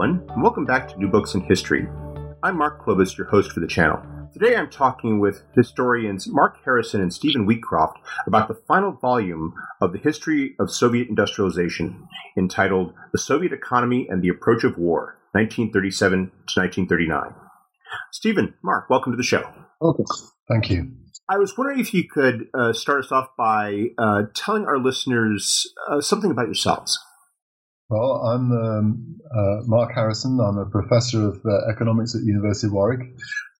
Everyone, and welcome back to New Books in History. I'm Mark Clovis, your host for the channel. Today I'm talking with historians Mark Harrison and Stephen Wheatcroft about the final volume of the History of Soviet Industrialization, entitled The Soviet Economy and the Approach of War, 1937 to 1939. Stephen, Mark, welcome to the show. Okay. Thank you. I was wondering if you could uh, start us off by uh, telling our listeners uh, something about yourselves. Well, I'm um, uh, Mark Harrison. I'm a professor of uh, economics at University of Warwick,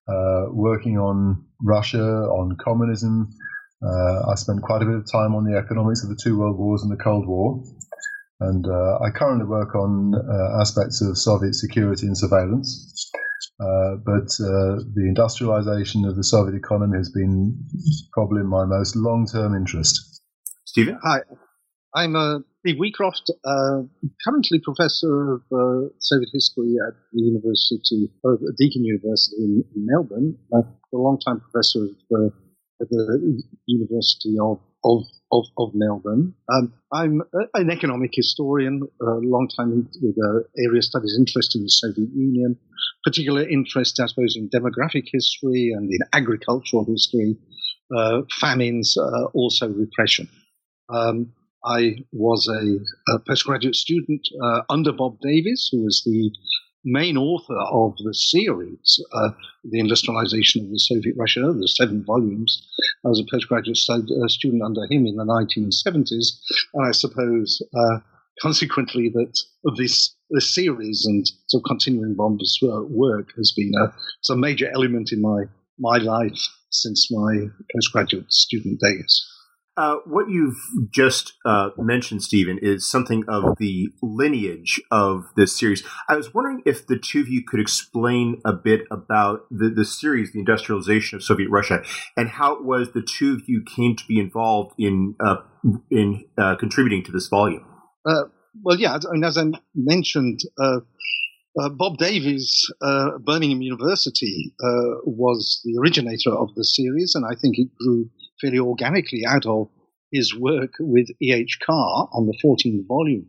uh, working on Russia, on communism. Uh, I spent quite a bit of time on the economics of the two world wars and the Cold War. And uh, I currently work on uh, aspects of Soviet security and surveillance. but the industrialization of the Soviet economy has been probably my most long term interest. Stephen? Hi, I'm uh, Steve Wheatcroft, uh, currently professor of uh, Soviet history at the University, of Deakin University in, in Melbourne. Uh, a long-time professor of, uh, at the University of of, of, of Melbourne. Um, I'm an economic historian, a long time with uh, area studies interest in the Soviet Union, particular interest, I suppose, in demographic history and in agricultural history, uh, famines, uh, also repression. Um, I was a, a postgraduate student uh, under Bob Davies, who was the main author of the series, uh, The Industrialization of the Soviet Russia, the seven volumes. I was a postgraduate stud- uh, student under him in the 1970s, and I suppose uh, consequently that this, this series and sort of continuing Bob's uh, work has been a, a major element in my, my life since my postgraduate student days. Uh, what you've just uh, mentioned, Stephen, is something of the lineage of this series. I was wondering if the two of you could explain a bit about the, the series, the industrialization of Soviet Russia, and how it was the two of you came to be involved in uh, in uh, contributing to this volume. Uh, well, yeah, as I mentioned, Bob Davies, Birmingham University, was the originator of the series, and I think it grew fairly organically out of his work with E.H. Carr on the 14 volume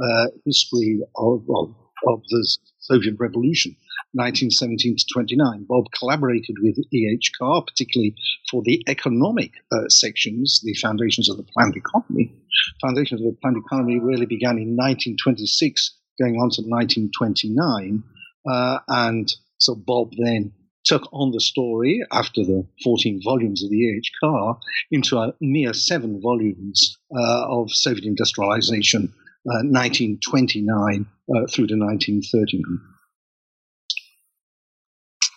uh, history of, of, of, the Soviet Revolution, 1917 to 29. Bob collaborated with E.H. Carr, particularly for the economic uh, sections, the foundations of the planned economy. Foundations of the planned economy really began in 1926, going on to 1929. Uh, and so Bob then took on the story after the 14 volumes of the E.H. Carr into a mere seven volumes uh, of Soviet industrialization, uh, 1929 uh, through to 1939.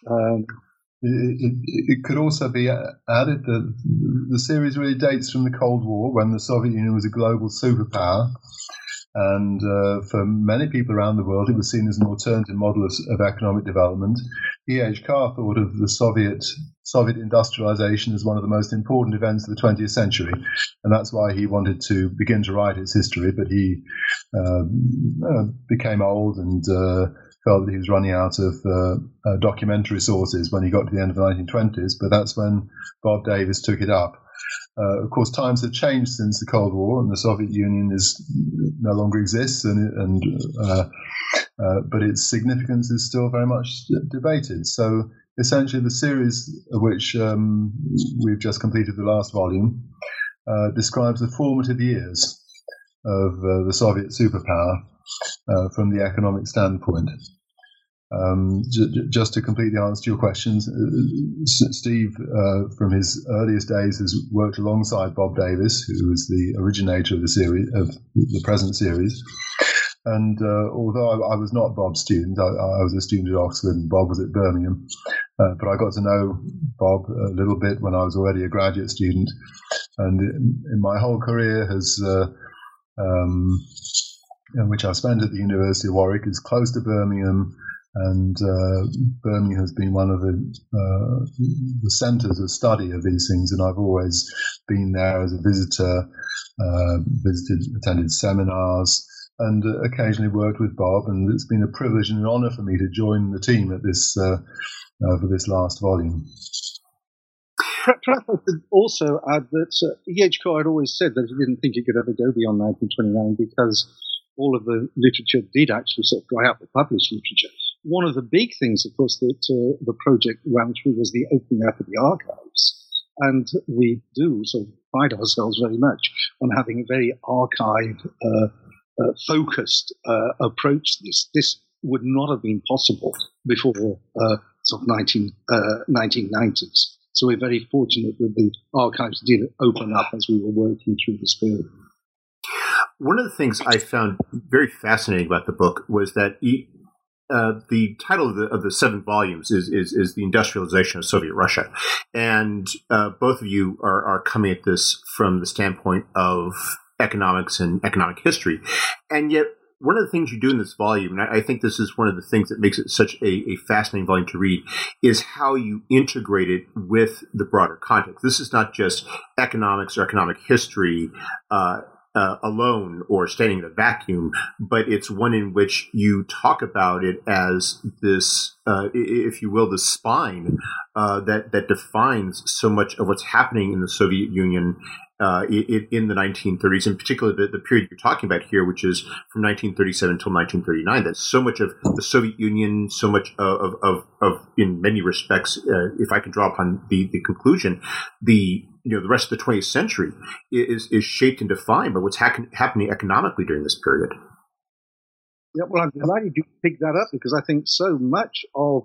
Um, it, it, it, could also be added that the series really dates from the Cold War when the Soviet Union was a global superpower. And uh, for many people around the world, it was seen as an alternative model of, of economic development. E.H. Carr thought of the Soviet Soviet industrialization as one of the most important events of the 20th century, and that's why he wanted to begin to write its history. But he um, uh, became old and uh, felt that he was running out of uh, uh, documentary sources when he got to the end of the 1920s. But that's when Bob Davies took it up. Uh, of course, times have changed since the Cold War, and the Soviet Union is no longer exists, and, and uh, uh, but its significance is still very much debated. So, essentially, the series of which um, we've just completed the last volume uh, describes the formative years of uh, the Soviet superpower uh, from the economic standpoint. Um, j- just to completely answer your questions, uh, Steve, uh, from his earliest days, has worked alongside Bob Davies, who was the originator of the series, of the present series. And uh, although I, I, was not Bob's student, I, I, was a student at Oxford, and Bob was at Birmingham. Uh, but I got to know Bob a little bit when I was already a graduate student. and in my whole career has, uh, um, which I spent at the University of Warwick, is close to Birmingham, and uh, Birmingham has been one of the uh, the centres of study of these things, and I've always been there as a visitor, uh, visited, attended seminars, and occasionally worked with Bob. And it's been a privilege and an honour for me to join the team at this uh, uh, for this last volume. Perhaps I could also add that uh, E.H. Carr had always said that he didn't think it could ever go beyond 1929 because all of the literature did actually sort of dry up, the published literature. One of the big things, of course, that uh, the project ran through was the opening up of the archives. And we do sort of pride ourselves very much on having a very archive uh, uh, focused uh, approach to this. This would not have been possible before uh, sort of 19, 1990s. Uh, so we're very fortunate that the archives did open up as we were working through this period. One of the things I found very fascinating about the book was that uh, the title of the, of the seven volumes is, is, is the industrialization of Soviet Russia, and uh, both of you are, are coming at this from the standpoint of economics and economic history, and yet one of the things you do in this volume, and I think this is one of the things that makes it such a, a, fascinating volume to read, is how you integrate it with the broader context. This is not just economics or economic history. Uh, uh, alone or standing in a vacuum, but it's one in which you talk about it as this, uh, if you will, the spine uh, that that defines so much of what's happening in the Soviet Union uh, in, the 1930s, in particular the, the, period you're talking about here, which is from 1937 until 1939. That so much of the Soviet Union, so much of, of, of in many respects, uh, if I can draw upon the, the conclusion, the you know the rest of the 20th century is is shaped and defined by what's ha- happening economically during this period. Yeah, well, I'm glad you picked that up because I think so much of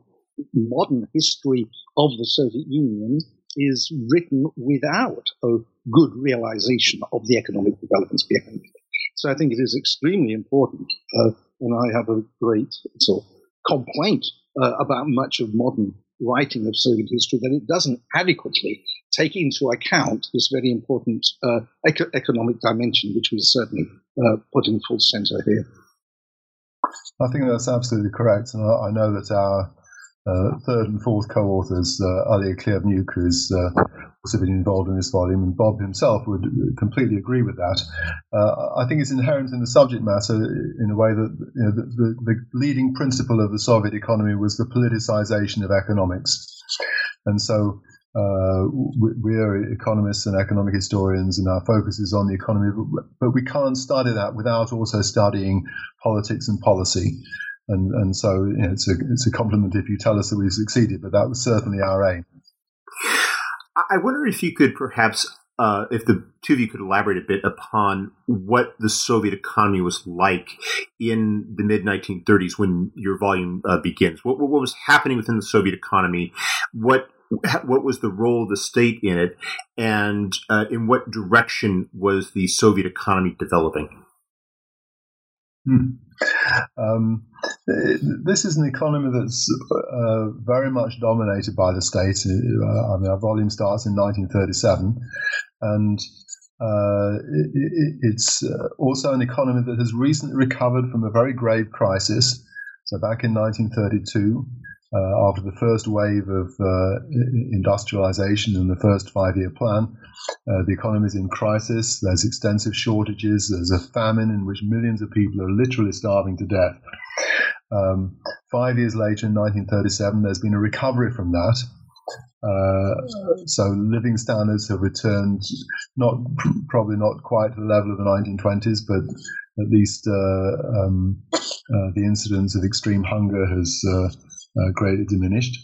modern history of the Soviet Union is written without a good realization of the economic developments behind it. So I think it is extremely important, uh, and I have a great sort of complaint uh, about much of modern writing of Soviet history that it doesn't adequately take into account this very important uh, eco- economic dimension, which we certainly uh, put in full center here. I think that's absolutely correct, and I, I know that our uh, third and fourth co-authors, uh, Oleg Khlevniuk, who's uh, also been involved in this volume, and Bob himself would completely agree with that. Uh, I think it's inherent in the subject matter in a way that you know, the, the, the, leading principle of the Soviet economy was the politicization of economics. And so uh, we are economists and economic historians, and our focus is on the economy, but we can't study that without also studying politics and policy. And, and so you know, it's, a, it's a compliment if you tell us that we've succeeded, but that was certainly our aim. I wonder if you could perhaps, uh, if the two of you could elaborate a bit upon what the Soviet economy was like in the mid 1930s when your volume uh, begins. What, what was happening within the Soviet economy? What what was the role of the state in it, and uh, in what direction was the Soviet economy developing? Hmm. Um, this is an economy that's uh, very much dominated by the state. Uh, I mean, our volume starts in 1937, and uh, it, it's uh, also an economy that has recently recovered from a very grave crisis. So, back in 1932, uh, after the first wave of uh, industrialization and the first five year plan. Uh, the economy is in crisis. There's extensive shortages. There's a famine in which millions of people are literally starving to death. Um, five years later, in 1937, there's been a recovery from that. Uh, so living standards have returned, not probably not quite to the level of the 1920s, but at least uh, um, uh, the incidence of extreme hunger has uh, greatly diminished.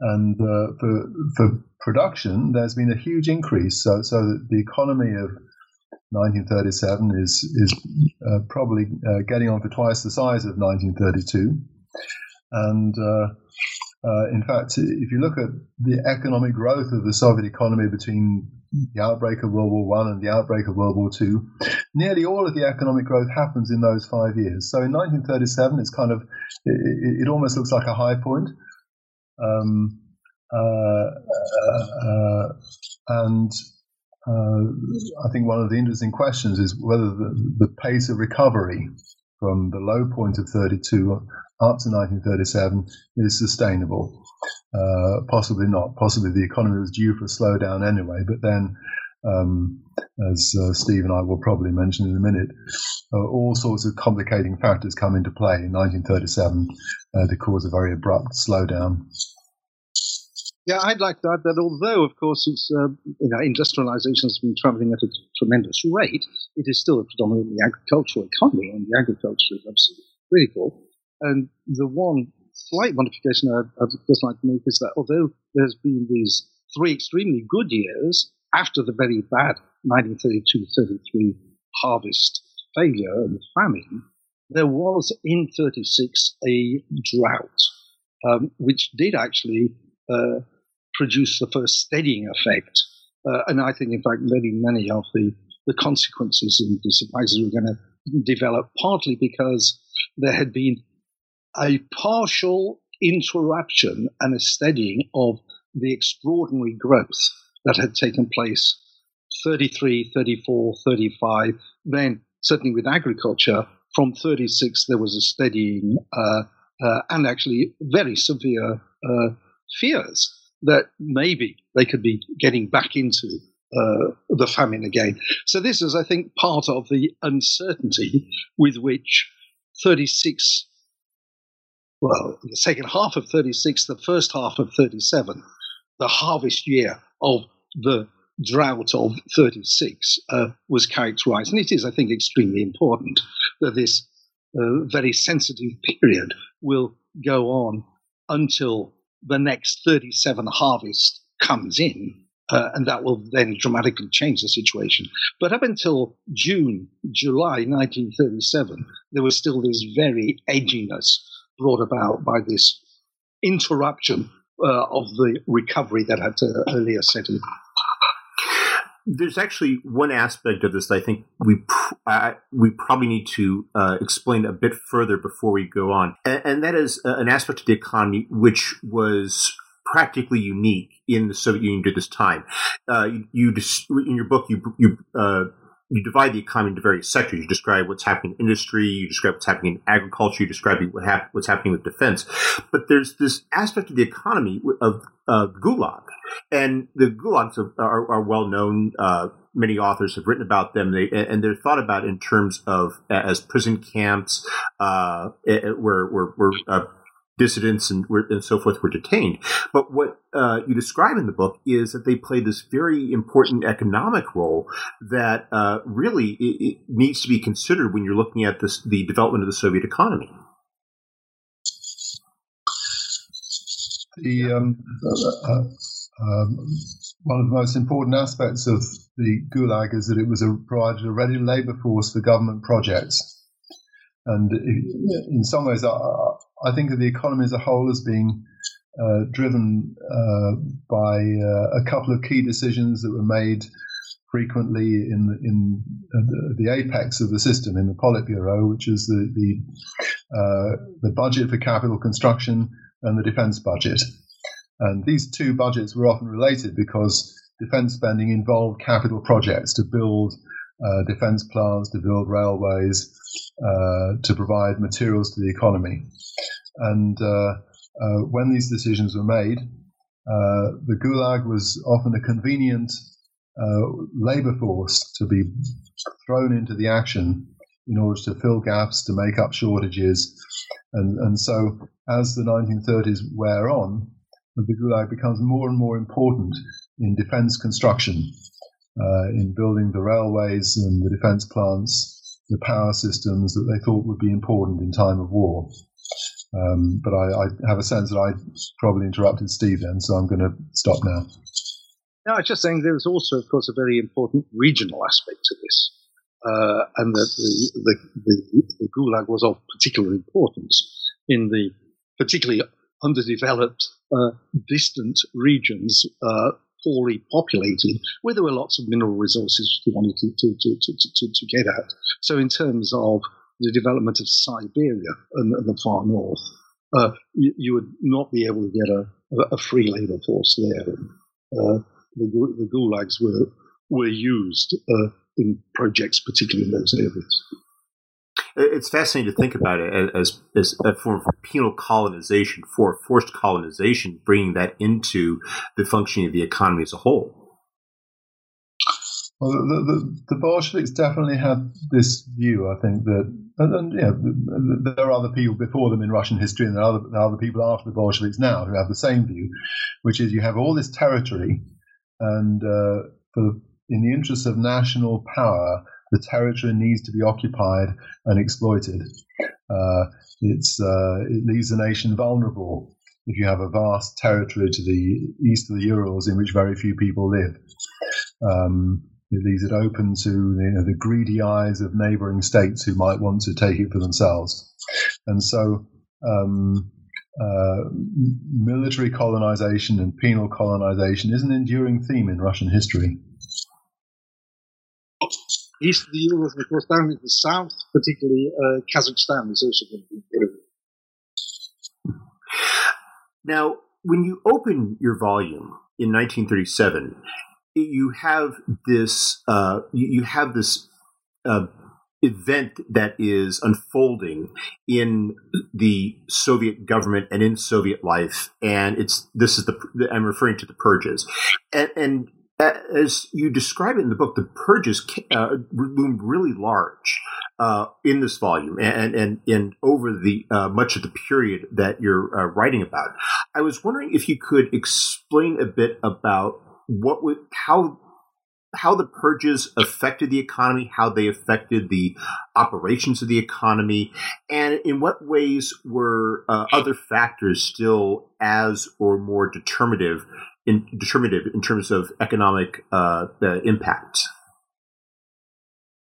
And uh, for, for production, there's been a huge increase. So, so the economy of 1937 is is uh, probably uh, getting on for twice the size of 1932. And uh, uh, in fact, if you look at the economic growth of the Soviet economy between the outbreak of World War One and the outbreak of World War Two, nearly all of the economic growth happens in those five years. So in 1937, it's kind of it, it almost looks like a high point, um, uh, uh, and uh, I think one of the interesting questions is whether the, the pace of recovery from the low point of 32 up to 1937 is sustainable. Uh, possibly not. Possibly the economy was due for a slowdown anyway, but then um, as uh, Steve and I will probably mention in a minute, uh, all sorts of complicating factors come into play in 1937 uh, to cause a very abrupt slowdown. Yeah, I'd like to add that although, of course, it's, uh, you know, industrialization has been traveling at a tremendous rate, it is still a predominantly agricultural economy, and the agriculture is absolutely critical. And the one slight modification I'd, I'd just like to make is that although there's been these three extremely good years, after the very bad 1932-33 harvest failure and famine, there was in 36 a drought, um, which did actually uh, produce the first steadying effect. Uh, and I think, in fact, many, many of the, the consequences and the surprises were going to develop partly because there had been a partial interruption and a steadying of the extraordinary growth that had taken place 33, 34, 35. Then, certainly with agriculture, from 36, there was a steadying uh, uh, and actually very severe uh, fears that maybe they could be getting back into uh, the famine again. So, this is, I think, part of the uncertainty with which 36, well, the second half of 36, the first half of 37, the harvest year of the drought of 36 uh, was characterized. And it is, I think, extremely important that this uh, very sensitive period will go on until the next 37 harvest comes in. Uh, and that will then dramatically change the situation. But up until June, July 1937, there was still this very edginess brought about by this interruption uh, of the recovery that had uh, earlier set in. There's actually one aspect of this that I think we uh, we probably need to uh, explain a bit further before we go on, and, and that is uh, an aspect of the economy which was practically unique in the Soviet Union at this time. Uh, you, you, in your book you you you divide the economy into various sectors. You describe what's happening in industry, you describe what's happening in agriculture, you describe what hap- what's happening with defense. But there's this aspect of the economy of uh, Gulag, and the Gulags are, are well known. Uh, many authors have written about them, they, and they're thought about in terms of as prison camps, uh, where where, where uh, dissidents and, and so forth were detained. But what uh, you describe in the book is that they played this very important economic role that uh, really it, it needs to be considered when you're looking at this, the development of the Soviet economy. The um, uh, um, one of the most important aspects of the Gulag is that it was a, provided a ready labour force for government projects. And in some ways, I think of the economy as a whole as being uh, driven uh, by uh, a couple of key decisions that were made frequently in in the, the, apex of the system in the Politburo, which is the the, uh, the budget for capital construction and the defense budget. And these two budgets were often related because defense spending involved capital projects to build uh, defense plants, to build railways, uh, to provide materials to the economy. And uh, uh when these decisions were made, uh, the Gulag was often a convenient labor force to be thrown into the action in order to fill gaps, to make up shortages. And, and so, as the 1930s wear on, the Gulag becomes more and more important in defense construction uh, in building the railways and the defense plants, the power systems that they thought would be important in time of war. Um, but I, I, have a sense that I probably interrupted Steve then, so I'm going to stop now. No, I was just saying there was also, of course, a very important regional aspect to this, uh, and that the, the, the, the, Gulag was of particular importance in the particularly underdeveloped, uh, distant regions uh, poorly populated, where there were lots of mineral resources you wanted to, to, to, to, to get at. So, in terms of the development of Siberia and, the far north, uh, you, you, would not be able to get a, a free labor force there. Uh, the, the, gulags were were used uh, in projects, particularly in those areas. It's fascinating to think about it as, as a form of penal colonization, for forced colonization, bringing that into the functioning of the economy as a whole. Well, the, the, the, Bolsheviks definitely had this view, I think, that, and, and there are other people before them in Russian history, and there are, other, there are other people after the Bolsheviks now who have the same view, which is you have all this territory, and uh, for, in the interest of national power, the territory needs to be occupied and exploited. Uh, it's, uh, it leaves the nation vulnerable if you have a vast territory to the east of the Urals in which very few people live. Um, it leaves it open to you know, the greedy eyes of neighboring states who might want to take it for themselves. And so, um, uh, military colonization and penal colonization is an enduring theme in Russian history. East of the Urals, of course, down in the south, particularly uh, Kazakhstan, is also going to be important. Now, when you open your volume in 1937, you have this uh, you have this uh, event that is unfolding in the Soviet government and in Soviet life, and it's this is the I'm referring to the purges, and, and as you describe it in the book, the purges uh, loomed really large uh, in this volume and and and over the uh, much of the period that you're uh, writing about. I was wondering if you could explain a bit about what would how how the purges affected the economy, how they affected the operations of the economy, and in what ways were uh, other factors still as or more determinative in determinative in terms of economic uh, impact.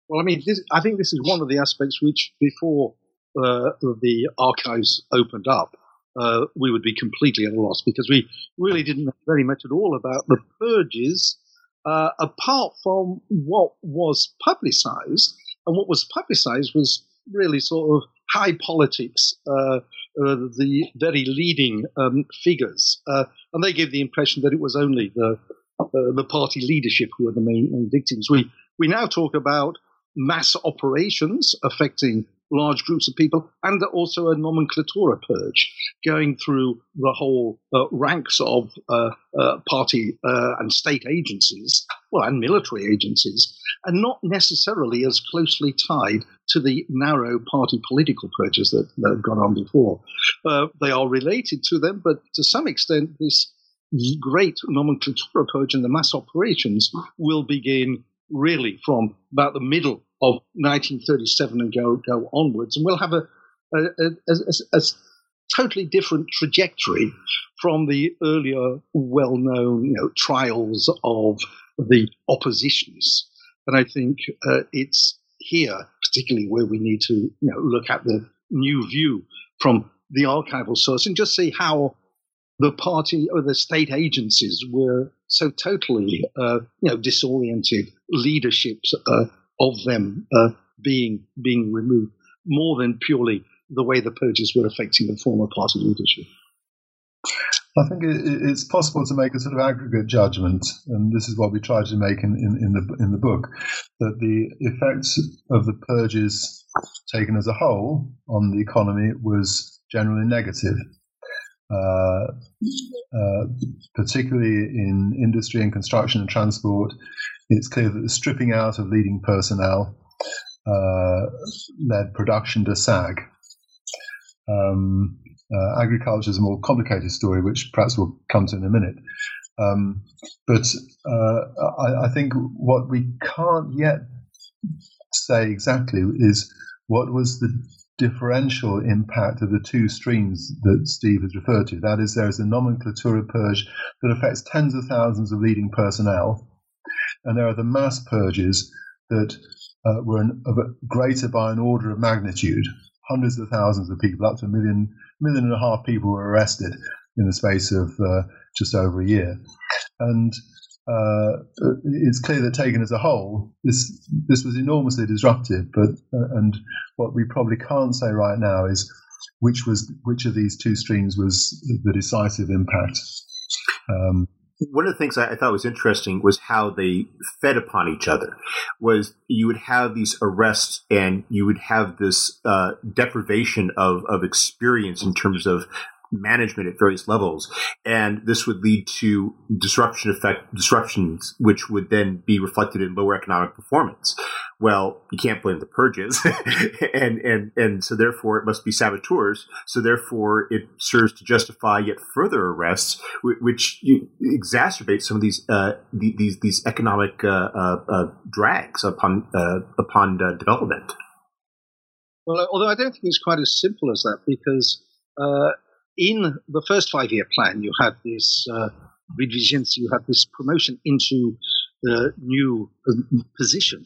Well, I mean, this, I think this is one of the aspects which, before uh, the archives opened up, uh, we would be completely at a loss because we really didn't know very much at all about the purges, uh, apart from what was publicized. And what was publicized was really sort of high politics, uh, uh the very leading um, figures. Uh, and they gave the impression that it was only the, uh, the party leadership who were the main, main victims. We, we now talk about mass operations affecting large groups of people, and also a nomenclatura purge, going through the whole uh, ranks of uh, uh, party uh, and state agencies, well, and military agencies, and not necessarily as closely tied to the narrow party political purges that, that have gone on before. Uh, they are related to them, but to some extent, this great nomenclatura purge and the mass operations will begin really from about the middle of 1937 and go go onwards, and we'll have a a, a, a, totally different trajectory from the earlier well-known you know, trials of the oppositions. And I think uh, it's here, particularly, where we need to you know, look at the new view from the archival source and just see how the party or the state agencies were so totally uh, you know disoriented leaderships uh, of them uh, being being removed, more than purely the way the purges were affecting the former party leadership. I think it's possible to make a sort of aggregate judgment, and this is what we try to make in, in, in, the in the book, that the effects of the purges taken as a whole on the economy was generally negative. Uh, uh, particularly in industry and construction and transport, it's clear that the stripping out of leading personnel uh, led production to sag. Um, uh, agriculture is a more complicated story, which perhaps we'll come to in a minute. Um, but uh, I, I, think what we can't yet say exactly is what was the differential impact of the two streams that Steve has referred to. That is, there is a nomenclatura purge that affects tens of thousands of leading personnel, and there are the mass purges that uh, were an, greater by an order of magnitude. Hundreds of thousands of people, up to a million, million and a half people were arrested in the space of uh, just over a year. And uh, it's clear that taken as a whole, this this was enormously disruptive. But uh, and what we probably can't say right now is which was which of these two streams was the decisive impact. Um, one of the things I, thought was interesting was how they fed upon each other. Was you would have these arrests and you would have this uh, deprivation of of experience in terms of management at various levels, and this would lead to disruption effect disruptions, which would then be reflected in lower economic performance. Well, you can't blame the purges, and and and so therefore it must be saboteurs. So therefore it serves to justify yet further arrests, which exacerbate some of these uh, these these economic uh, uh, uh drags upon uh, upon uh, development. Well, although I don't think it's quite as simple as that, because in the first five year plan, you had this uh, you had this promotion into the new position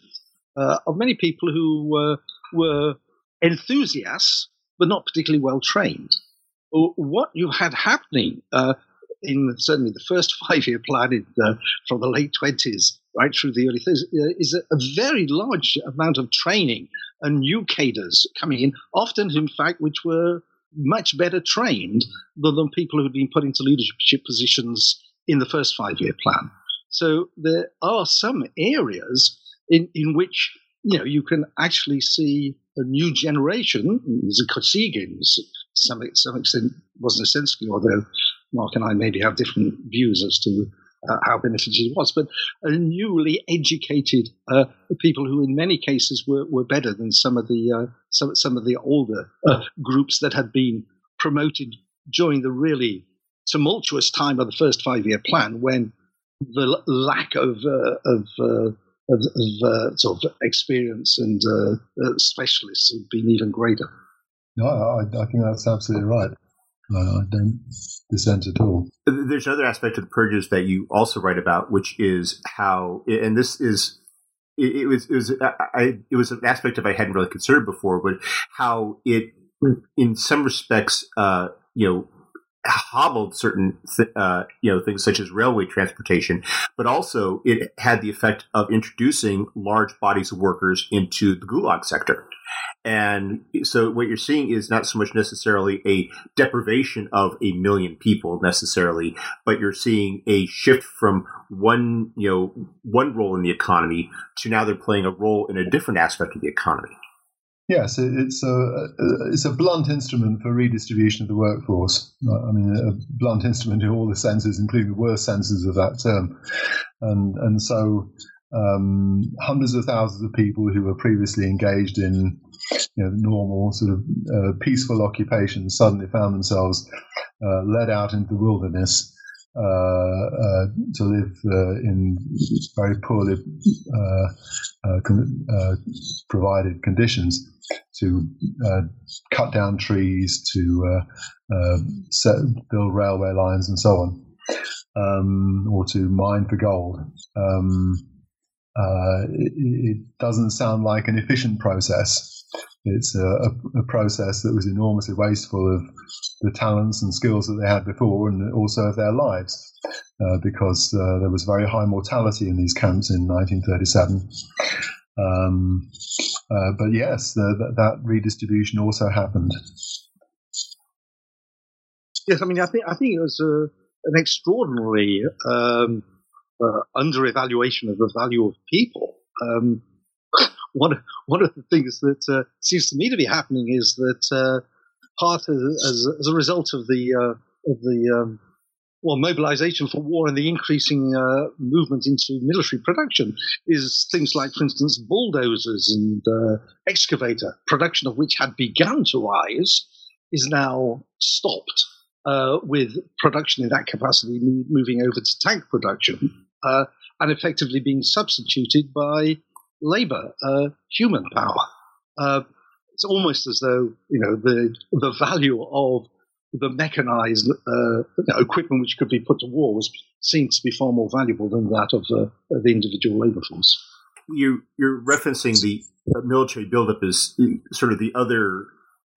uh, of many people who uh, were enthusiasts but not particularly well trained. What you had happening uh, in certainly the first five year plan in, uh, from the late 20s right through the early 30s uh, is a, very large amount of training and new cadres coming in, often, in fact, which were much better trained than the people who'd been put into leadership positions in the first five year plan. So there are some areas in, in which you know you can actually see a new generation. There's a some some extent wasn't essentially, although Mark and I maybe have different views as to uh, how beneficial it was, but newly educated uh, people who, in many cases, were, were better than some of the uh, some some of the older uh, groups that had been promoted during the really tumultuous time of the first five year plan, when the lack of uh, of, uh, of, of sort of experience and specialists had been even greater. No, I, I think that's absolutely right. I don't dissent at all. There's another aspect of the purges that you also write about, which is how, and this is it, it was it was I, it was an aspect of I hadn't really considered before, but how it, in some respects, uh, you know, hobbled certain th- uh, you know things such as railway transportation, but also it had the effect of introducing large bodies of workers into the gulag sector. And so what you're seeing is not so much necessarily a deprivation of a million people necessarily, but you're seeing a shift from one, you know, one role in the economy to now they're playing a role in a different aspect of the economy. Yes, it's a uh, it's a blunt instrument for redistribution of the workforce. I mean, a blunt instrument in all the senses, including the worst senses of that term, and and so um, hundreds of thousands of people who were previously engaged in you know, normal sort of uh, peaceful occupations suddenly found themselves uh, led out into the wilderness uh, uh to live uh, in very poorly uh, con- provided conditions, to cut down trees, to set, build railway lines, and so on, um, or to mine for gold. Um, uh, it, it, doesn't sound like an efficient process. It's a, a, a, process that was enormously wasteful of the talents and skills that they had before and also of their lives, uh, because uh, there was very high mortality in these camps in 1937. Um, uh, but yes, the, that redistribution also happened. Yes, I mean, I think I think it was a, an extraordinary um, uh, under evaluation of the value of people. Um, one one of the things that uh, seems to me to be happening is that uh, part of, as, as a result of the uh, of the um, well mobilization for war and the increasing uh, movement into military production is things like, for instance, bulldozers and uh, excavator production of which had begun to rise is now stopped. Uh, with production in that capacity moving over to tank production uh, and effectively being substituted by labor, uh, human power. Uh, it's almost as though you know the the value of the mechanized uh, equipment which could be put to war was seen to be far more valuable than that of, the individual labor force. You, you're referencing the military buildup as sort of the other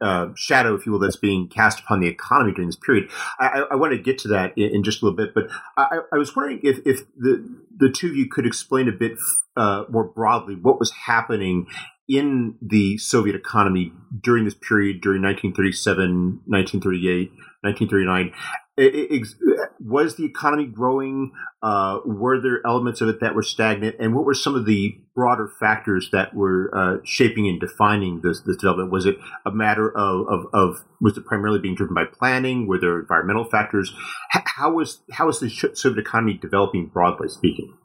uh, shadow, if you will, that's being cast upon the economy during this period. I, I want to get to that in, in, just a little bit, but I, I, was wondering if, if the the two of you could explain a bit uh, more broadly what was happening in the Soviet economy during this period, during 1937, 1938, 1939, was the economy growing? Uh, were there elements of it that were stagnant? And what were some of the broader factors that were uh, shaping and defining this, this development? Was it a matter of, of, of, was it primarily being driven by planning? Were there environmental factors? how was how was the Soviet economy developing broadly speaking?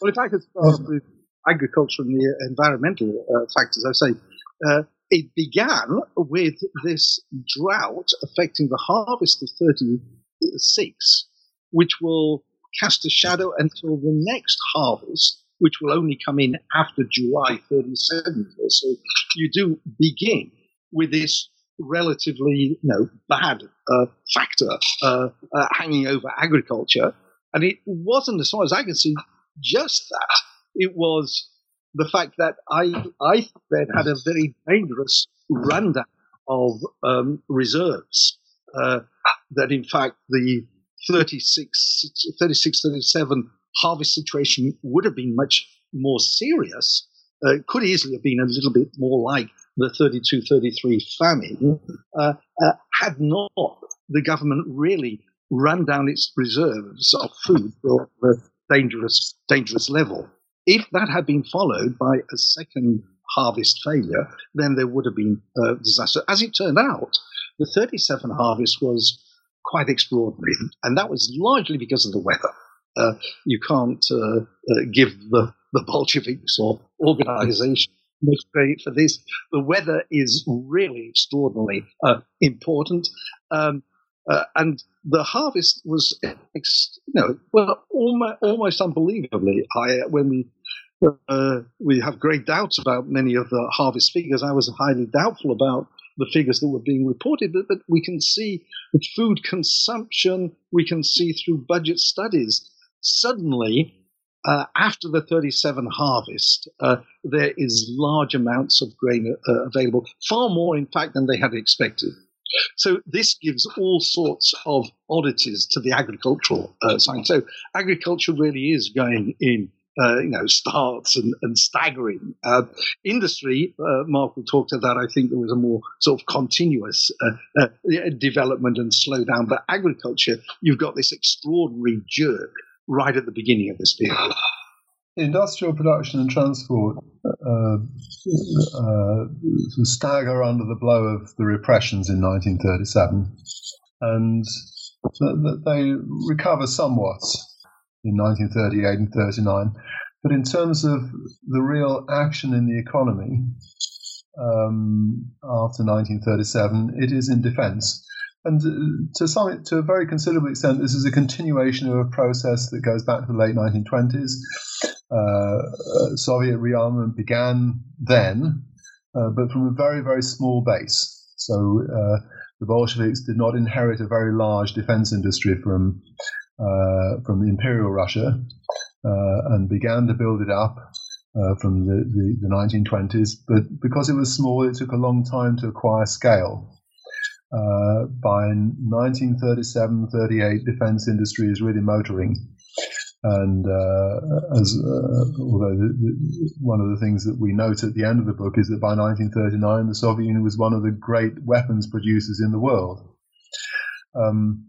Well, in fact, it's with agriculture and the environmental uh, factors. I say uh, it began with this drought affecting the harvest of 36, which will cast a shadow until the next harvest, which will only come in after July 37. So you do begin with this relatively you know, bad uh, factor uh, uh, hanging over agriculture. And it wasn't, as far as I can see, just that. It was the fact that I, I then had a very dangerous rundown of um, reserves. Uh, that in fact the 36, 36, 37 harvest situation would have been much more serious. Uh, it could easily have been a little bit more like the 32, 33 famine, uh, uh, had not the government really run down its reserves of food to a dangerous, dangerous level. If that had been followed by a second harvest failure, then there would have been a disaster. As it turned out, the 37 harvest was quite extraordinary, and that was largely because of the weather. Uh, you can't uh, uh, give the, the Bolsheviks or organization much credit for this. The weather is really extraordinarily uh, important. Um, uh, and the harvest was, ex- you know, well, almost, almost unbelievably high. When we uh, we have great doubts about many of the harvest figures, I was highly doubtful about the figures that were being reported. But, but we can see that food consumption, we can see through budget studies. Suddenly, uh, after the 37 harvest, uh, there is large amounts of grain uh, available, far more, in fact, than they had expected. So this gives all sorts of oddities to the agricultural uh. So agriculture really is going in. Uh, you know, starts and, and staggering. Uh, industry, uh, Mark will talk to that. I think there was a more sort of continuous uh, uh, development and slowdown. But agriculture, you've got this extraordinary jerk right at the beginning of this period. Industrial production and transport uh, stagger under the blow of the repressions in 1937, and they recover somewhat in 1938 and 39. But in terms of the real action in the economy um, after 1937, it is in defense. And uh, to some, to a very considerable extent, this is a continuation of a process that goes back to the late 1920s. Uh, uh, Soviet rearmament began then, uh, but from a very, very small base. So uh, the Bolsheviks did not inherit a very large defense industry from uh, from Imperial Russia, and began to build it up from the, the, the 1920s. But because it was small, it took a long time to acquire scale. Uh, by 1937, 38, defense industry is really motoring. And uh, as uh, although the, the, one of the things that we note at the end of the book is that by 1939, the Soviet Union was one of the great weapons producers in the world. Um,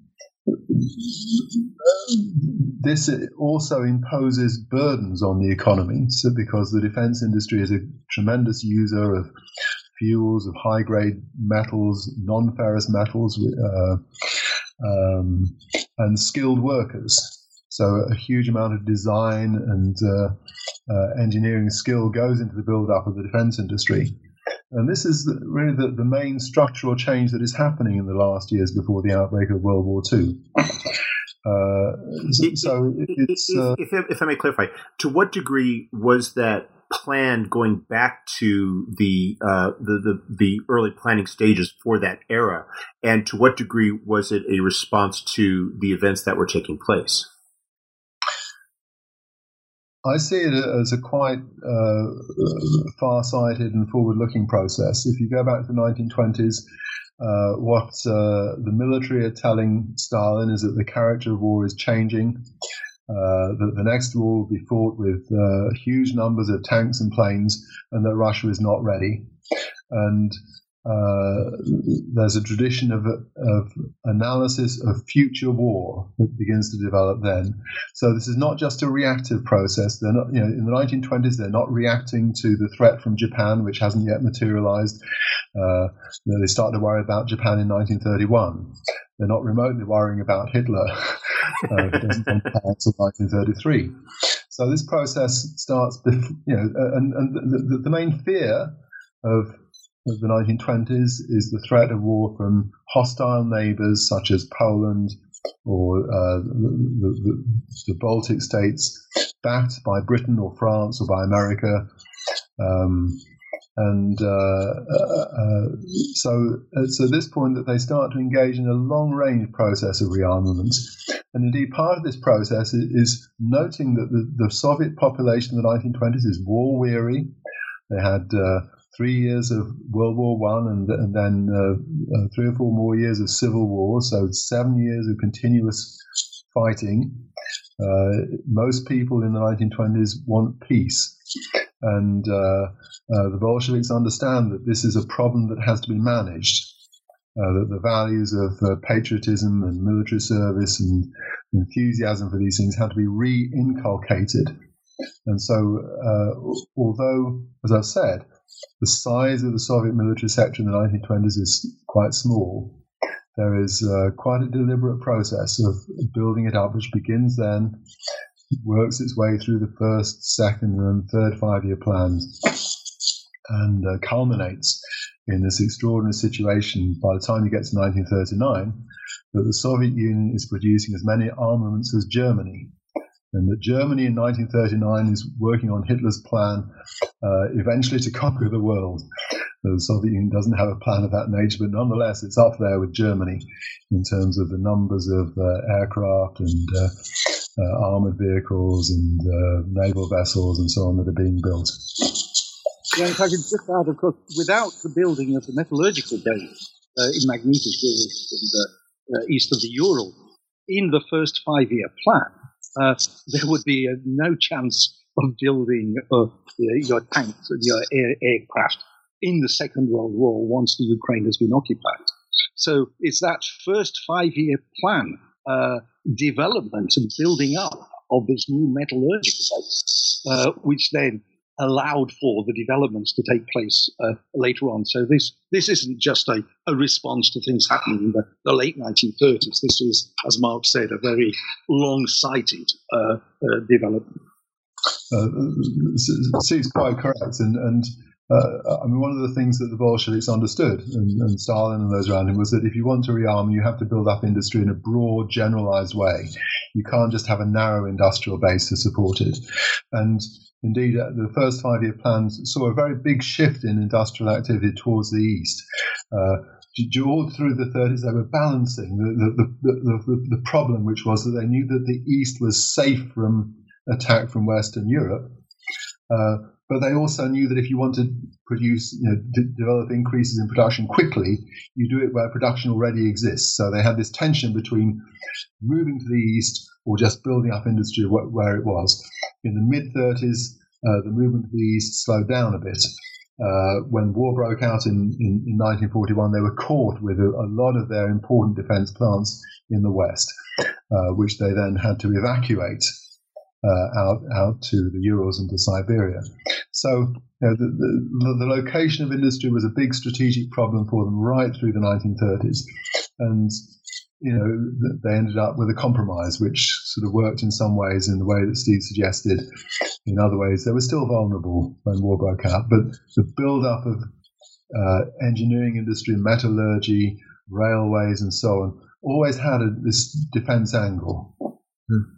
this also imposes burdens on the economy so because the defense industry is a tremendous user of fuels, of high grade metals, non ferrous metals, uh, um, and skilled workers. So a huge amount of design and uh, uh, engineering skill goes into the build up of the defense industry. And this is really the, the, main structural change that is happening in the last years before the outbreak of World War II. Uh, so, it's. Uh, if, if, if, I may clarify, to what degree was that planned going back to the, uh, the, the the early planning stages for that era, and to what degree was it a response to the events that were taking place? I see it as a quite uh, far-sighted and forward-looking process. If you go back to the 1920s, uh, what uh, the military are telling Stalin is that the character of war is changing. Uh, that the next war will be fought with uh, huge numbers of tanks and planes, and that Russia is not ready. And uh, there's a tradition of, of analysis of future war that begins to develop then. So this is not just a reactive process. They're not, you know, in the 1920s, they're not reacting to the threat from Japan, which hasn't yet materialized. Uh, you know, they start to worry about Japan in 1931. They're not remotely worrying about Hitler, uh, doesn't come until 1933. So this process starts, you know, and, and the, the main fear of of the 1920s is the threat of war from hostile neighbors such as Poland or uh, the, the, the, Baltic states, backed by Britain or France or by America. Um, and uh, uh, uh so it's at this point that they start to engage in a long range process of rearmament. And indeed, part of this process is noting that the, the Soviet population in the 1920s is war weary. They had uh, three years of World War One, and, and then uh, uh, three or four more years of civil war. So seven years of continuous fighting. Uh, most people in the 1920s want peace, and uh, uh, the Bolsheviks understand that this is a problem that has to be managed. Uh, that the values of patriotism and military service and enthusiasm for these things had to be re-inculcated. And so, although, as I've said, the size of the Soviet military sector in the 1920s is quite small. There is uh, quite a deliberate process of building it up, which begins then, works its way through the first, second, and third five year plans, and uh, culminates in this extraordinary situation by the time you get to 1939 that the Soviet Union is producing as many armaments as Germany and that Germany in 1939 is working on Hitler's plan uh, eventually to conquer the world. The Soviet Union doesn't have a plan of that nature, but nonetheless, it's up there with Germany in terms of the numbers of uh, aircraft and uh, uh armored vehicles and uh, naval vessels and so on that are being built. Yeah, if I could just add, of course, without the building of the metallurgical base uh, in Magnitogorsk in the east of the Ural, in the first five-year plan, uh, there would be no chance of building uh, your tanks and your air, aircraft in the Second World War once the Ukraine has been occupied. So it's that first five-year plan uh, development and building up of this new metallurgical base, uh, which then allowed for the developments to take place uh, later on. So this this isn't just a, a response to things happening in the, the late 1930s. This is, as Mark said, a very long-sighted uh, uh, development. Uh, seems quite correct, and and uh, I mean, one of the things that the Bolsheviks understood, and, and, Stalin and those around him, was that if you want to rearm, you have to build up industry in a broad, generalized way. You can't just have a narrow industrial base to support it. And indeed, uh, the first five year plans saw a very big shift in industrial activity towards the east. Uh, all through the 30s, they were balancing the, the, the, the, problem, which was that they knew that the east was safe from attack from Western Europe. Uh, but they also knew that if you want to produce, you know, d- develop increases in production quickly, you do it where production already exists. So they had this tension between moving to the east or just building up industry where it was. In the mid 30s, uh, the movement to the east slowed down a bit. Uh, when war broke out in, in, in 1941, they were caught with a, a, lot of their important defense plants in the west, uh, which they then had to evacuate uh, out out to the Urals and to Siberia. So you know, the, the, the, location of industry was a big strategic problem for them right through the 1930s, and you know they ended up with a compromise which sort of worked in some ways in the way that Steve suggested. In other ways, they were still vulnerable when war broke out, but the build-up of uh, engineering industry, metallurgy, railways, and so on always had a, this defense angle. Hmm.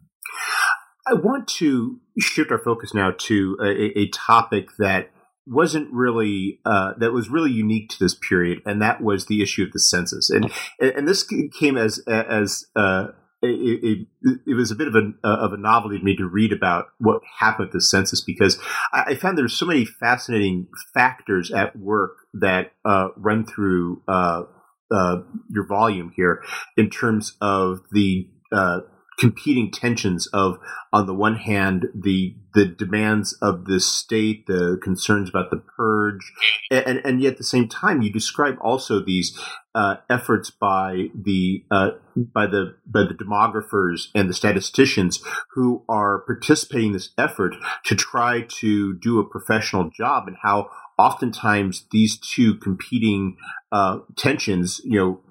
I want to shift our focus now to a, a topic that wasn't really uh, that was really unique to this period, and that was the issue of the census. And and this came as as uh, it, it, it, was a bit of a uh, of a novelty to me to read about what happened with the census because I, found there's so many fascinating factors at work that uh, run through uh, uh, your volume here in terms of the competing tensions of, on the one hand, the the demands of the state, the concerns about the purge, and and yet at the same time, you describe also these uh, efforts by the uh, by the by the demographers and the statisticians who are participating in this effort to try to do a professional job, and how oftentimes these two competing uh, tensions, you know,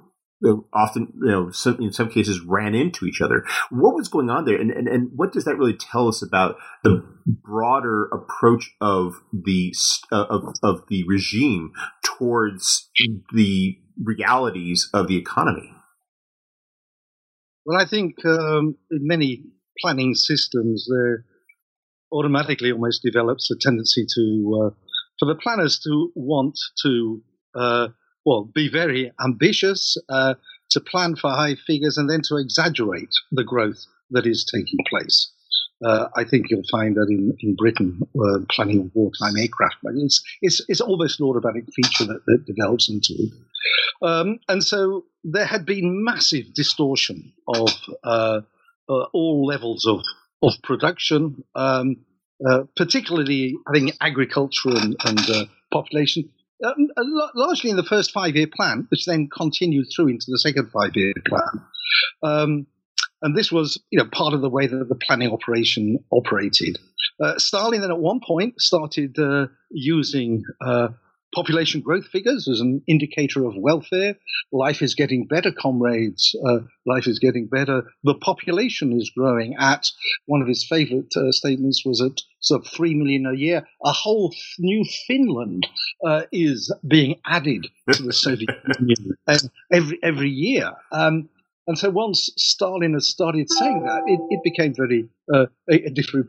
often, you know, some, in some cases ran into each other. What was going on there, and, and and what does that really tell us about the broader approach of the uh, of of the regime towards the realities of the economy? Well, I think um, in many planning systems, there automatically almost develops a tendency to uh, for the planners to want to uh, well, be very ambitious, uh, to plan for high figures, and then to exaggerate the growth that is taking place. Uh, I think you'll find that in, in Britain, uh, planning of wartime aircraft, it's, it's, it's almost an automatic feature that, that develops into. Um, and so there had been massive distortion of uh, uh all levels of, of production, um, uh, particularly, I think, agriculture and, and uh, population um, largely in the first five year plan, which then continued through into the second five year plan. Um, and this was, you know, part of the way that the planning operation operated. Uh, Stalin then, at one point, started uh, using uh, population growth figures as an indicator of welfare. Life is getting better, comrades. Uh, life is getting better. The population is growing at, one of his favorite uh, statements was at sort of 3 million a year. A whole new Finland uh, is being added to the Soviet Union every, every year. Um, and so once Stalin has started saying that, it, it became very uh, a, a different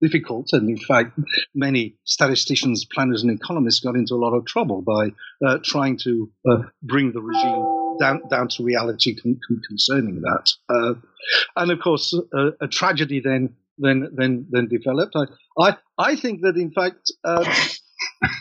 difficult. And in fact, many statisticians, planners, and economists got into a lot of trouble by uh, trying to uh, bring the regime down, down to reality con- con- concerning that. Uh, and of course, uh, a tragedy then then then then developed. I I, I think that in fact. Um,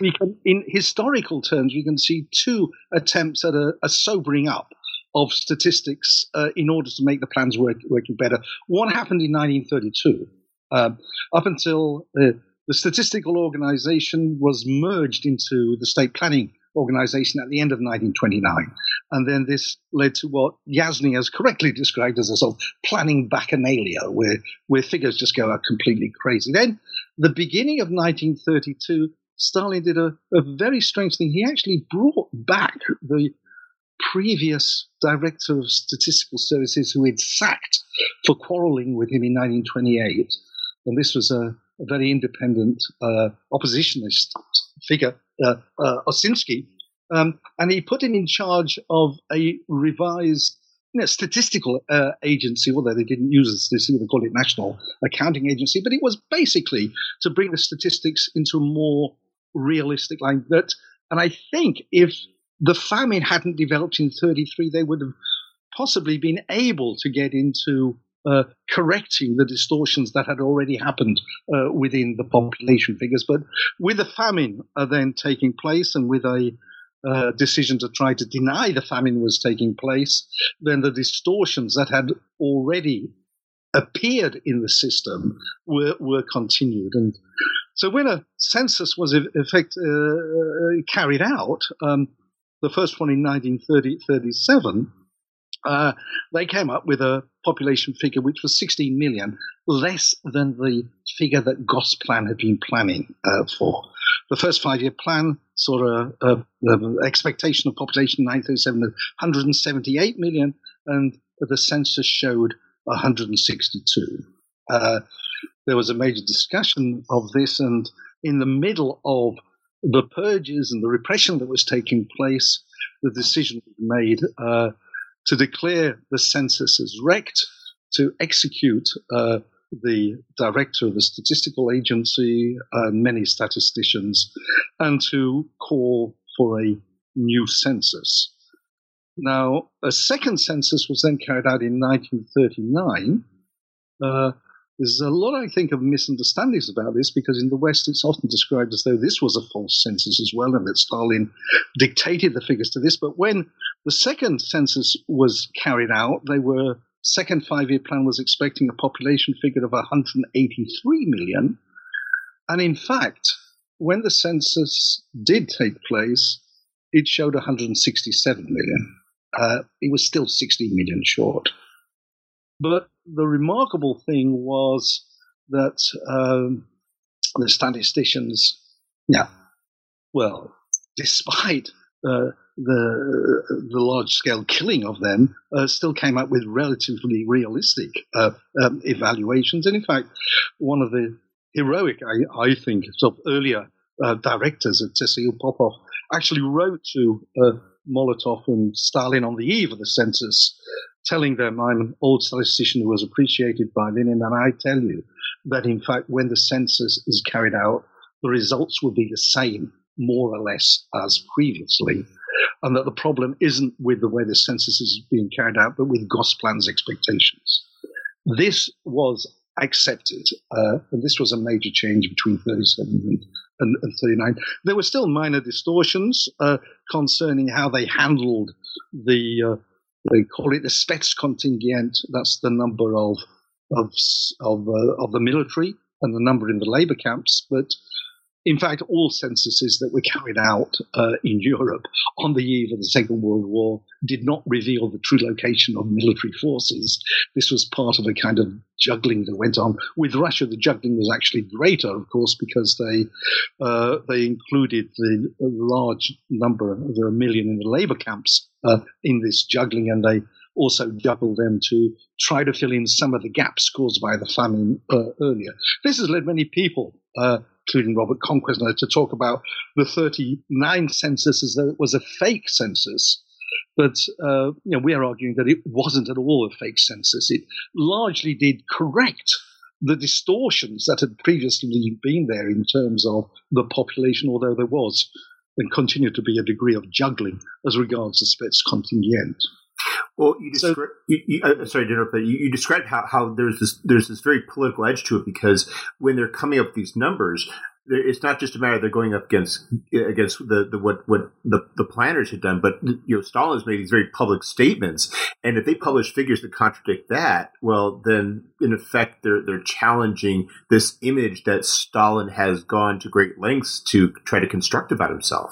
we can, in historical terms, we can see two attempts at a, a sobering up of statistics uh, in order to make the plans work working better. One happened in 1932, um, up until uh, the statistical organization was merged into the state planning organization at the end of 1929. And then this led to what Jasny has correctly described as a sort of planning bacchanalia, where, where figures just go out completely crazy. Then, the beginning of 1932, Stalin did a, a very strange thing. He actually brought back the previous director of statistical services who he'd sacked for quarreling with him in 1928 and this was a, a very independent uh, oppositionist figure, uh, uh, Osinski, um, and he put him in charge of a revised you know, statistical uh, agency, although they didn't use the statistical, they called it National Accounting Agency, but it was basically to bring the statistics into a more realistic line. That, and I think if the famine hadn't developed in 33, they would have possibly been able to get into uh, correcting the distortions that had already happened uh, within the population figures. But with the famine uh, then taking place and with a uh, decision to try to deny the famine was taking place, then the distortions that had already appeared in the system were, were continued. And so when a census was in effect uh, carried out, um, the first one in 1937, uh, they came up with a population figure which was 16 million, less than the figure that Gosplan had been planning uh, for. The first five year plan saw a, a, a, expectation of population in 1937 of 178 million, and the census showed 162. Uh, there was a major discussion of this, and in the middle of the purges and the repression that was taking place, the decision was made uh, to declare the census as wrecked, to execute uh, the director of the statistical agency and many statisticians, and to call for a new census. Now, a second census was then carried out in 1939. Uh, there's a lot, I think, of misunderstandings about this because in the West it's often described as though this was a false census as well and that Stalin dictated the figures to this. But when the second census was carried out, they were second five year plan was expecting a population figure of 183 million. And in fact, when the census did take place, it showed 167 million. Uh, it was still 16 million short. But the remarkable thing was that um, the statisticians, yeah, well, despite uh, the the large scale killing of them, uh, still came up with relatively realistic uh, um, evaluations. And in fact, one of the heroic, I, I think, sort of earlier uh, directors of Tassilo Popov actually wrote to uh, Molotov and Stalin on the eve of the census, telling them, I'm an old statistician who was appreciated by Lenin, and I tell you that in fact, when the census is carried out, the results will be the same, more or less, as previously. And that the problem isn't with the way the census is being carried out, but with Gosplan's expectations. This was accepted. Uh, and this was a major change between 37 and, and, and 39. There were still minor distortions uh, concerning how they handled the, uh, they call it the Spetskontingent. That's the number of, of, of, uh, of the military and the number in the labor camps. But in fact, all censuses that were carried out uh, in Europe on the eve of the Second World War did not reveal the true location of military forces. This was part of a kind of juggling that went on. With Russia, the juggling was actually greater, of course, because they uh, they included the large number, are a million in the labor camps uh, in this juggling, and they also juggled them to try to fill in some of the gaps caused by the famine uh, earlier. This has led many people uh, including Robert Conquest, to talk about the 39 census as though it was a fake census. But uh, you know, we're arguing that it wasn't at all a fake census. It largely did correct the distortions that had previously been there in terms of the population, although there was and continued to be a degree of juggling as regards the Spetskontingent. Well, you describe. So, you, you, uh, sorry to interrupt, but you, you described how, how there's this there's this very political edge to it because when they're coming up with these numbers, it's not just a matter they're going up against against the, the what what the, the planners had done, but you know Stalin's made these very public statements, and if they publish figures that contradict that, well, then in effect they're they're challenging this image that Stalin has gone to great lengths to try to construct about himself.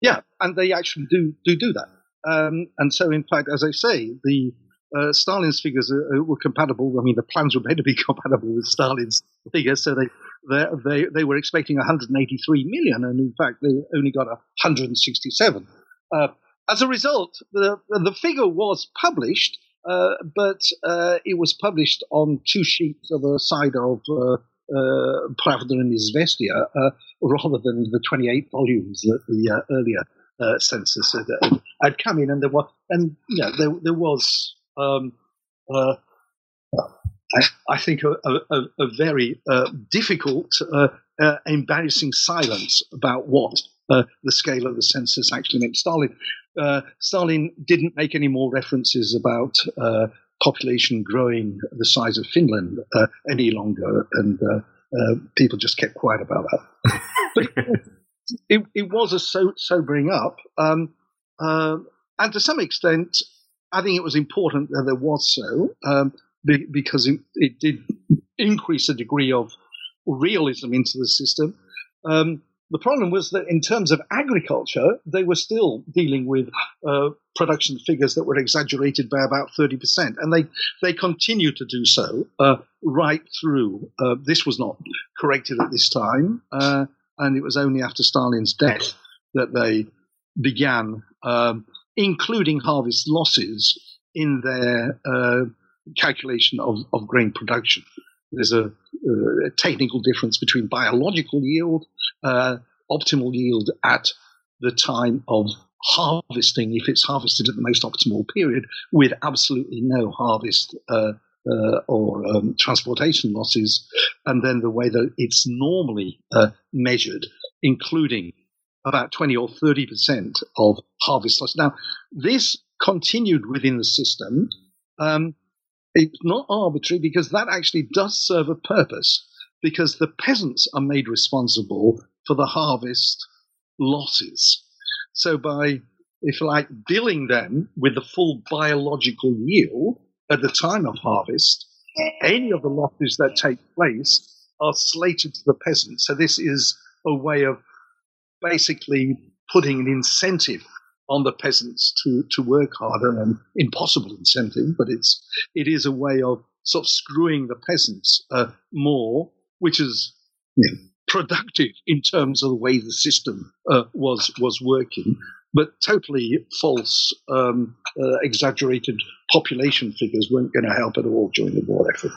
Yeah, and they actually do do do that. Um, and so, in fact, as I say, the uh, Stalin's figures are, were compatible. I mean, the plans were made to be compatible with Stalin's figures, so they they they, they were expecting 183 million, and in fact, they only got 167. Uh, as a result, the the figure was published, uh, but uh, it was published on two sheets of a side of uh, uh, Pravda and Izvestia, uh, rather than the 28 volumes that the uh, earlier uh, census had, had, come in, and there was, and you know, there there was, um, uh, I, I, think, a, a, a very uh, difficult, uh, uh, embarrassing silence about what uh, the scale of the census actually meant. Stalin, Stalin didn't make any more references about population growing the size of Finland any longer, and people just kept quiet about that. But, it, it was a so, sobering up. Um, uh, and to some extent, I think it was important that there was so, um, be, because it, it, did increase a degree of realism into the system. Um, the problem was that in terms of agriculture, they were still dealing with uh, production figures that were exaggerated by about 30%. And they, they continue to do so uh, right through. Uh, this was not corrected at this time. Uh, and it was only after Stalin's death that they began um, including harvest losses in their uh, calculation of, of grain production. There's a, a, technical difference between biological yield, uh, optimal yield at the time of harvesting, if it's harvested at the most optimal period, with absolutely no harvest uh, uh, or um, transportation losses, and then the way that it's normally uh, measured, including about 20 or 30 percent of harvest loss. Now, this continued within the system. Um, it's not arbitrary because that actually does serve a purpose because the peasants are made responsible for the harvest losses. So by, if like, billing them with the full biological yield, at the time of harvest, any of the losses that take place are slated to the peasants. So this is a way of basically putting an incentive on the peasants to, to work harder, an impossible incentive, but it's it is a way of sort of screwing the peasants uh, more, which is productive in terms of the way the system uh, was was working, but totally false, um, uh, exaggerated population figures weren't going to help at all during the war effort.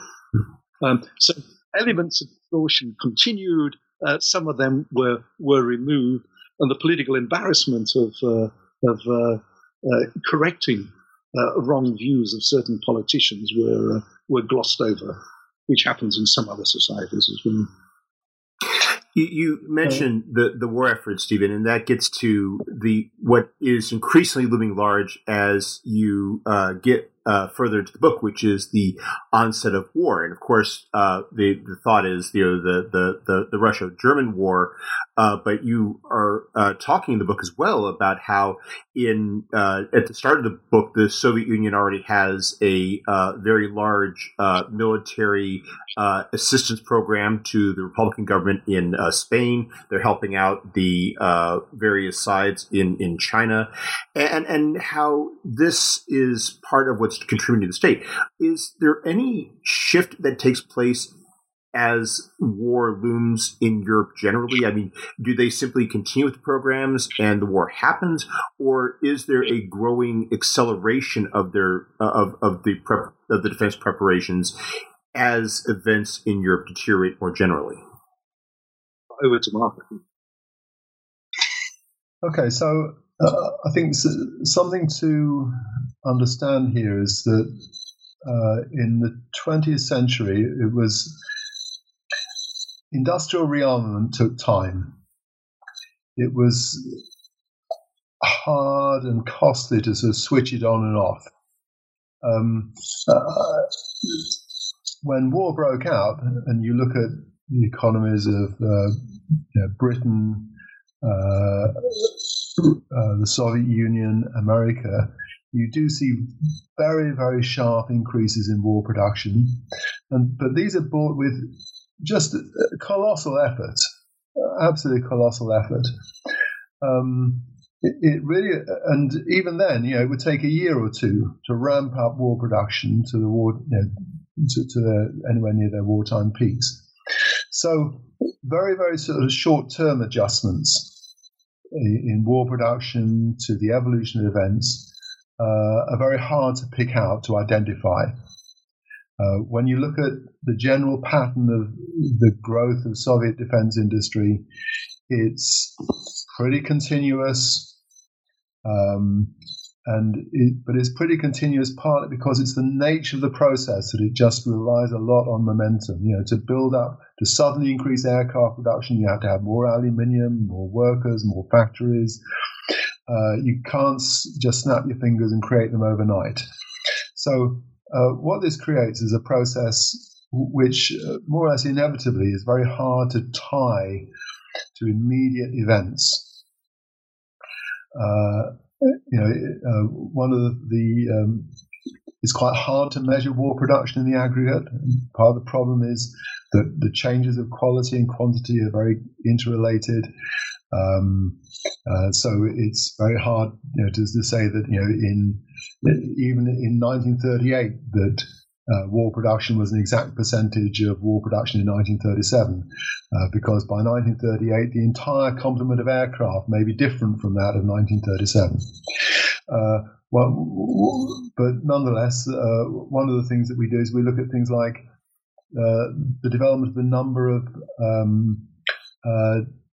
Um, so elements of extortion continued. Uh, some of them were were removed, and the political embarrassment of uh, of uh, uh, correcting uh, wrong views of certain politicians were were glossed over, which happens in some other societies as well. You, you mentioned the, the war effort, Stephen, and that gets to the what is increasingly looming large as you uh, get uh, further into the book, which is the onset of war. And of course, uh, the the thought is you know the the the, the Russia German war, uh, but you are uh, talking in the book as well about how in uh, at the start of the book, the Soviet Union already has a uh, very large military assistance program to the Republican government in Spain. They're helping out the various sides in in China, and and how this is part of what's contributing to the state. Is there any shift that takes place as war looms in Europe generally? I mean, do they simply continue with the programs and the war happens, or is there a growing acceleration of their uh, of of the prep, of the defense preparations as events in Europe deteriorate more generally? Over to Mark. Okay, so uh, I think something to understand here is that uh, in the 20th century, it was industrial rearmament took time. It was hard and costly to sort of switch it on and off. Um, uh, when war broke out, and you look at the economies of uh, you know, Britain, uh, the Soviet Union, America, you do see very, very sharp increases in war production. And, but these are bought with just colossal effort, absolutely colossal effort. Um, it, it, really, and even then, you know, it would take a year or two to ramp up war production to the war, you know, to, to the, anywhere near their wartime peaks. So, very, very sort of short-term adjustments in war production to the evolution of events uh, are very hard to pick out to identify. Uh, when you look at the general pattern of the growth of Soviet defense industry, it's pretty continuous. Um, and it, but it's pretty continuous partly because it's the nature of the process that it just relies a lot on momentum. You know, to build up, to suddenly increase aircraft production, you have to have more aluminium, more workers, more factories. Uh, you can't just snap your fingers and create them overnight. So uh, what this creates is a process which, uh, more or less inevitably, is very hard to tie to immediate events. You know, uh, one of the, the um, it's quite hard to measure war production in the aggregate. Part of the problem is that the changes of quality and quantity are very interrelated. Um, uh, so it's very hard you know, to, to, say that you know in even in 1938 that uh, war production was an exact percentage of war production in 1937, uh, because by 1938 the entire complement of aircraft may be different from that of 1937. Uh, well, but nonetheless, uh, one of the things that we do is we look at things like uh, the development of the number of um,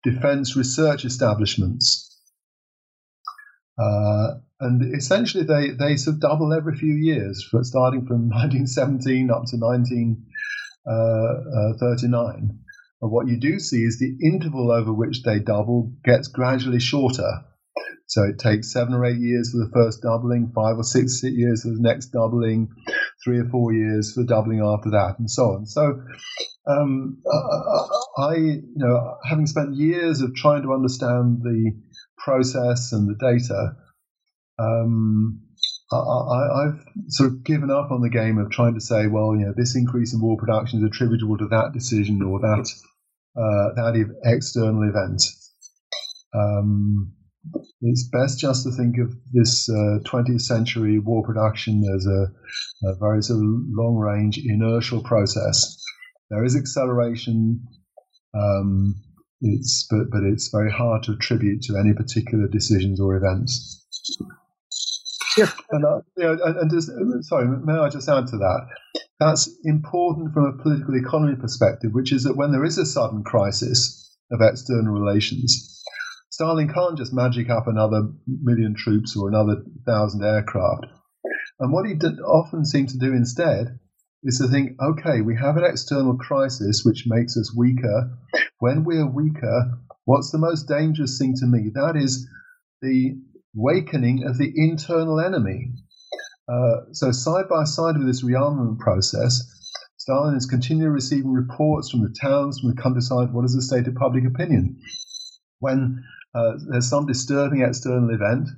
defense research establishments. Uh, and essentially, they, they sort of double every few years, starting from 1917 up to 1939. Uh, uh, and what you do see is the interval over which they double gets gradually shorter. So it takes seven or eight years for the first doubling, five or six years for the next doubling, three or four years for doubling after that, and so on. So um, I, you know, having spent years of trying to understand the process and the data, um, I, have sort of given up on the game of trying to say, well, you know, this increase in war production is attributable to that decision or that uh, that external event. Um, it's best just to think of this uh, 20th century war production as a, a, very sort of long range inertial process. There is acceleration, um, it's, but, but it's very hard to attribute to any particular decisions or events. Yeah. And, uh, you know, and, and just, sorry, may I just add to that? That's important from a political economy perspective, which is that when there is a sudden crisis of external relations, Stalin can't just magic up another million troops or another thousand aircraft. And what he did, often seemed to do instead is to think, okay, we have an external crisis which makes us weaker. When we're weaker, what's the most dangerous thing to me? That is the wakening of the internal enemy. Uh, so, side by side with this rearmament process, Stalin is continually receiving reports from the towns, from the countryside, what is the state of public opinion? When uh, there's some disturbing external event.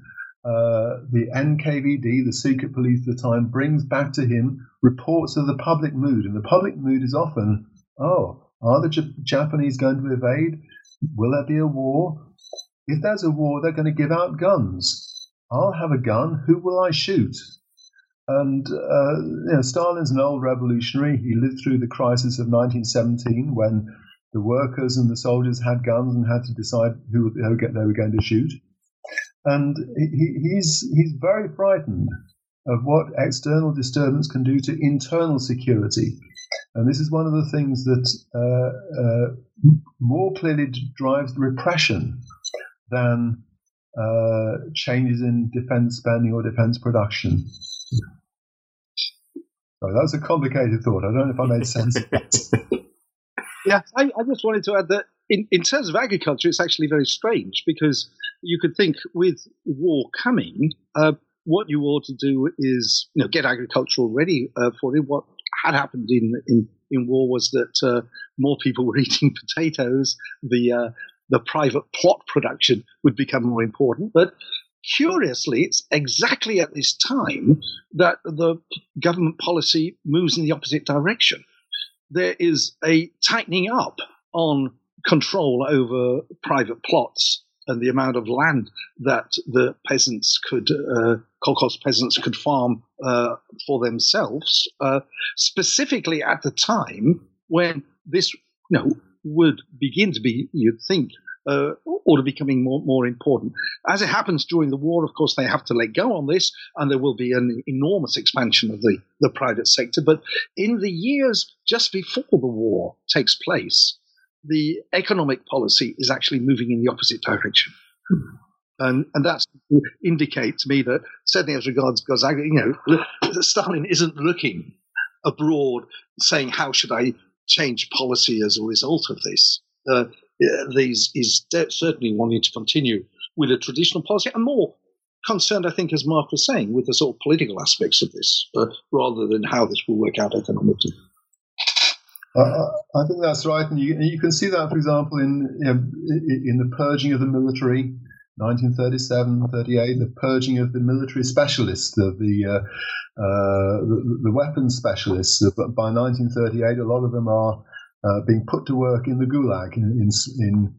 Uh, the NKVD, the secret police at the time, brings back to him reports of the public mood. And the public mood is often, oh, are the J- Japanese going to invade? Will there be a war? If there's a war, they're going to give out guns. I'll have a gun. Who will I shoot? And uh, you know, Stalin's an old revolutionary. He lived through the crisis of 1917 when the workers and the soldiers had guns and had to decide who they were going to shoot. And he, he's, he's very frightened of what external disturbance can do to internal security. And this is one of the things that uh, uh, more clearly drives repression than uh, changes in defense spending or defense production. That was a complicated thought. I don't know if I made sense. Yeah, I, I, just wanted to add that in, in terms of agriculture, it's actually very strange because you could think with war coming, uh, what you ought to do is you know get agriculture ready uh, for it. What had happened in in, in war was that uh, more people were eating potatoes. The uh, the private plot production would become more important, but curiously, it's exactly at this time that the government policy moves in the opposite direction there is a tightening up on control over private plots and the amount of land that the peasants could, uh, Kolkhoz peasants could farm uh, for themselves, uh, specifically at the time when this, you know, would begin to be, you'd think, uh, order becoming more, more important. As it happens during the war, of course, they have to let go on this, and there will be an enormous expansion of the, the private sector. But in the years just before the war takes place, the economic policy is actually moving in the opposite direction. And, and that indicates to me that certainly as regards Gonzaga, you know, Stalin isn't looking abroad saying, how should I change policy as a result of this? Uh, these is certainly wanting to continue with a traditional policy and more concerned, I think, as Mark was saying, with the sort of political aspects of this uh, rather than how this will work out economically. Uh, I think that's right, and you, you, can see that, for example, in you know, in the purging of the military, 1937, 38, the purging of the military specialists, the the, uh, uh, the, the weapons specialists. By 1938, a lot of them are uh, being put to work in the Gulag, in, in, in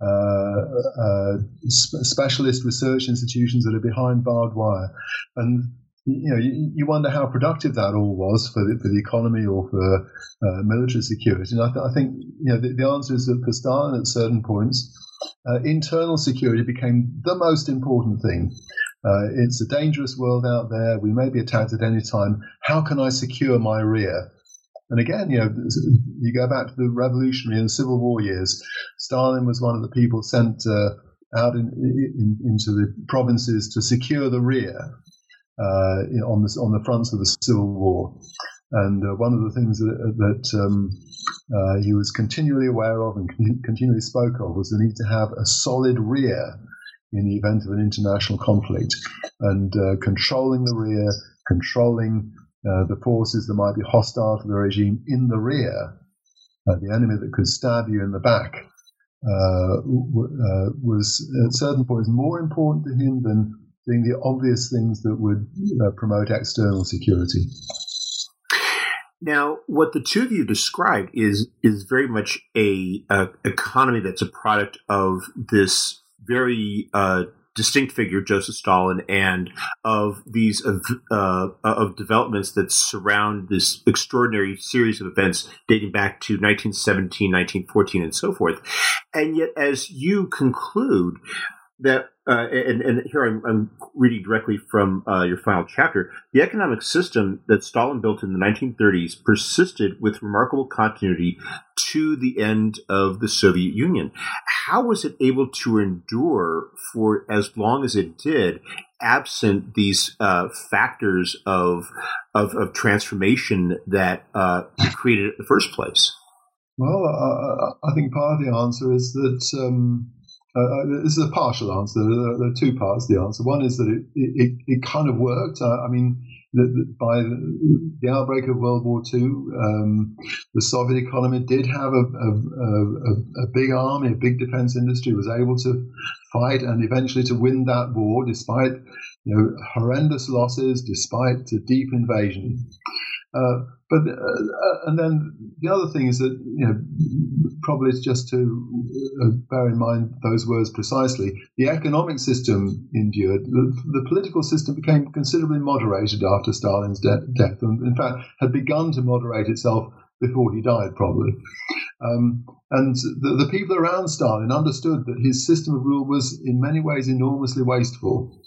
uh, uh, specialist research institutions that are behind barbed wire. And you know, you, you, wonder how productive that all was for the, for the economy or for uh, military security. And I, th- I, think you know the, the, answer is that for Stalin, at certain points, uh, internal security became the most important thing. Uh, it's a dangerous world out there. We may be attacked at any time. How can I secure my rear? And again, you know, you go back to the revolutionary and Civil War years. Stalin was one of the people sent uh, out in, in, into the provinces to secure the rear on the on the fronts of the Civil War. And uh, one of the things that, that um, uh, he was continually aware of and continually spoke of was the need to have a solid rear in the event of an international conflict, and uh, controlling the rear, controlling uh, the forces that might be hostile to the regime in the rear, uh, the enemy that could stab you in the back, uh, w- uh, was at certain points more important to him than doing the obvious things that would uh, promote external security. Now, what the two of you described is is very much a, a economy that's a product of this very uh, distinct figure, Joseph Stalin, and of these uh, of developments that surround this extraordinary series of events dating back to 1917, 1914, and so forth. And yet, as you conclude, that uh, and, and, here I'm, I'm, reading directly from uh, your final chapter. The economic system that Stalin built in the 1930s persisted with remarkable continuity to the end of the Soviet Union. How was it able to endure for as long as it did, absent these uh, factors of, of, of transformation that uh, created it in the first place? Well, I think part of the answer is that. Um uh, uh, this is a partial answer. There are, two parts to the answer. One is that it, it, it kind of worked. Uh, I mean, the, the, by the, the, outbreak of World War II, um, the Soviet economy did have a, a, a, a, big army, a big defense industry, was able to fight and eventually to win that war despite you know, horrendous losses, despite a deep invasion. Uh, but uh, uh, and then the other thing is that you know probably it's just to uh, bear in mind those words precisely. The economic system endured. The, the political system became considerably moderated after Stalin's de- death, and in fact had begun to moderate itself before he died, probably. Um, and the, the people around Stalin understood that his system of rule was in many ways enormously wasteful.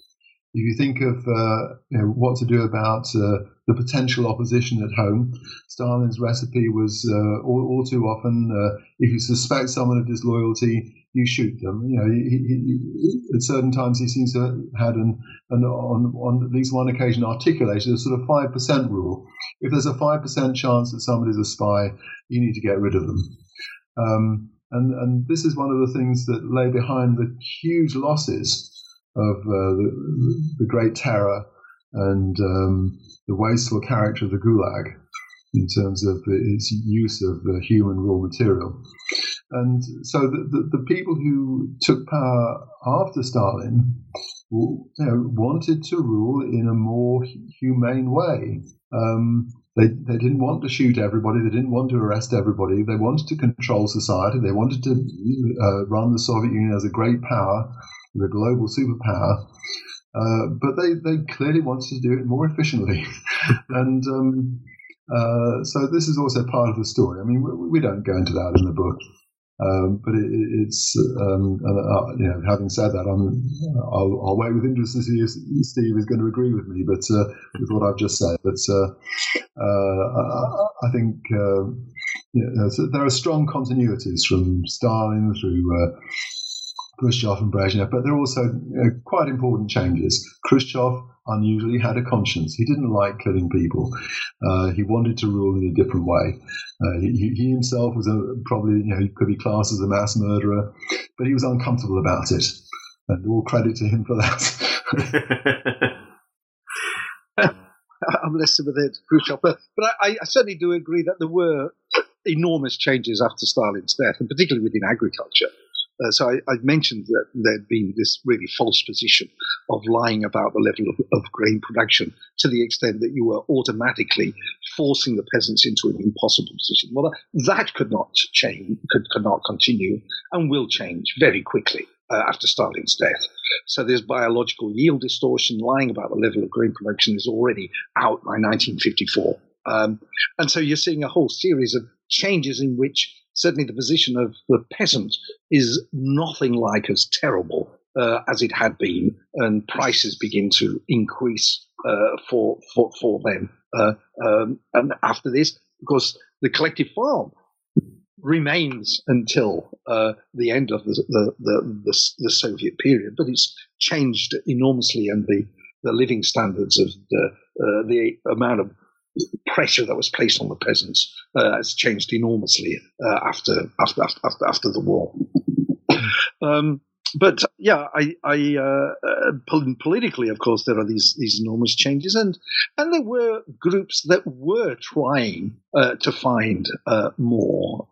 If you think of uh, you know, what to do about uh, the potential opposition at home, Stalin's recipe was uh, all, all, too often uh, if you suspect someone of disloyalty, you shoot them. You know, he, he, at certain times he seems to have had an, an on, on at least one occasion articulated a sort of five percent rule. If there's a five percent chance that somebody's a spy, you need to get rid of them. Um, and, and this is one of the things that lay behind the huge losses of uh, the, the, Great Terror and um, the wasteful character of the Gulag in terms of its use of uh, human raw material. And so the, the, the, people who took power after Stalin you know, wanted to rule in a more humane way. Um, they, they didn't want to shoot everybody. They didn't want to arrest everybody. They wanted to control society. They wanted to uh, run the Soviet Union as a great power the global superpower. Uh, but they, they clearly wanted to do it more efficiently. and um, uh, so this is also part of the story. I mean, we, we don't go into that in the book. Um, but it, it's, um, uh, you know, having said that, I'm, I'll, I'll, wait with interest to see if Steve is going to agree with me, but uh, with what I've just said. But uh, uh, I, I, think you know, there are strong continuities from Stalin through Khrushchev and Brezhnev, but there are also quite important changes. Khrushchev unusually had a conscience. He didn't like killing people. Uh, he wanted to rule in a different way. Uh, he, he, himself was a, probably, you know, he could be classed as a mass murderer, but he was uncomfortable about it. And all credit to him for that. I'm less sympathetic to Khrushchev, but, but I, I certainly do agree that there were enormous changes after Stalin's death, and particularly within agriculture. Uh, so I, mentioned that there'd been this really false position of lying about the level of, of, grain production to the extent that you were automatically forcing the peasants into an impossible position. Well, that could not change, could, could not continue, and will change very quickly. Uh, after Stalin's death. So there's biological yield distortion. Lying about the level of grain production is already out by 1954. Um, and so you're seeing a whole series of changes in which certainly the position of the peasant is nothing like as terrible uh, as it had been, and prices begin to increase uh, for, for for them. Uh, um, and after this, of course, the collective farm remains until uh, the end of the the, the the, the Soviet period, but it's changed enormously, and the the living standards of the uh, the amount of pressure that was placed on the peasants uh, has changed enormously uh, after, after, after after the war. um, but yeah, I, I uh, uh politically, of course, there are these these enormous changes, and and there were groups that were trying uh, to find uh, more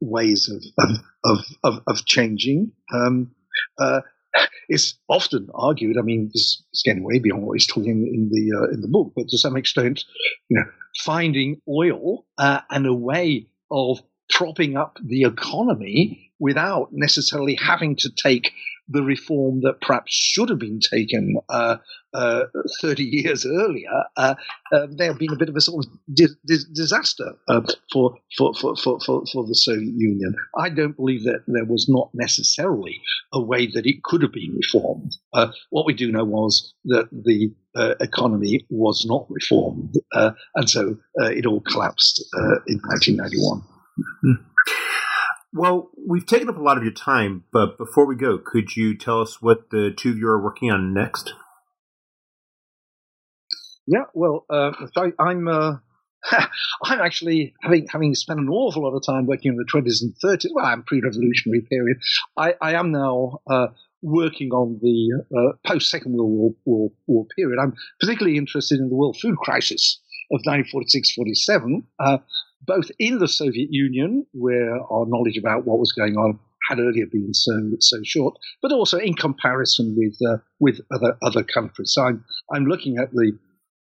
ways of of, of of changing. Um, it's often argued. I mean, this is getting way beyond what he's talking in the uh, in the book, but to some extent, you know, finding oil uh, and a way of propping up the economy without necessarily having to take the reform that perhaps should have been taken uh, uh, 30 years earlier, uh, uh there have been a bit of a sort of di- di- disaster uh, for, for, for, for, for, the Soviet Union. I don't believe that there was not necessarily a way that it could have been reformed. Uh, what we do know was that the economy was not reformed, and so it all collapsed in 1991. Mm-hmm. Well, we've taken up a lot of your time, but before we go, could you tell us what the two of you are working on next? Yeah, well, uh, I'm uh, I'm actually having having spent an awful lot of time working in the 20s and 30s. Well, I'm pre-revolutionary period. I, I am now uh, working on the uh, post Second World War, War, War, period. I'm particularly interested in the world food crisis of 1946-47, uh, both in the Soviet Union, where our knowledge about what was going on had earlier been so so short, but also in comparison with uh, with other other countries. So I'm I'm looking at the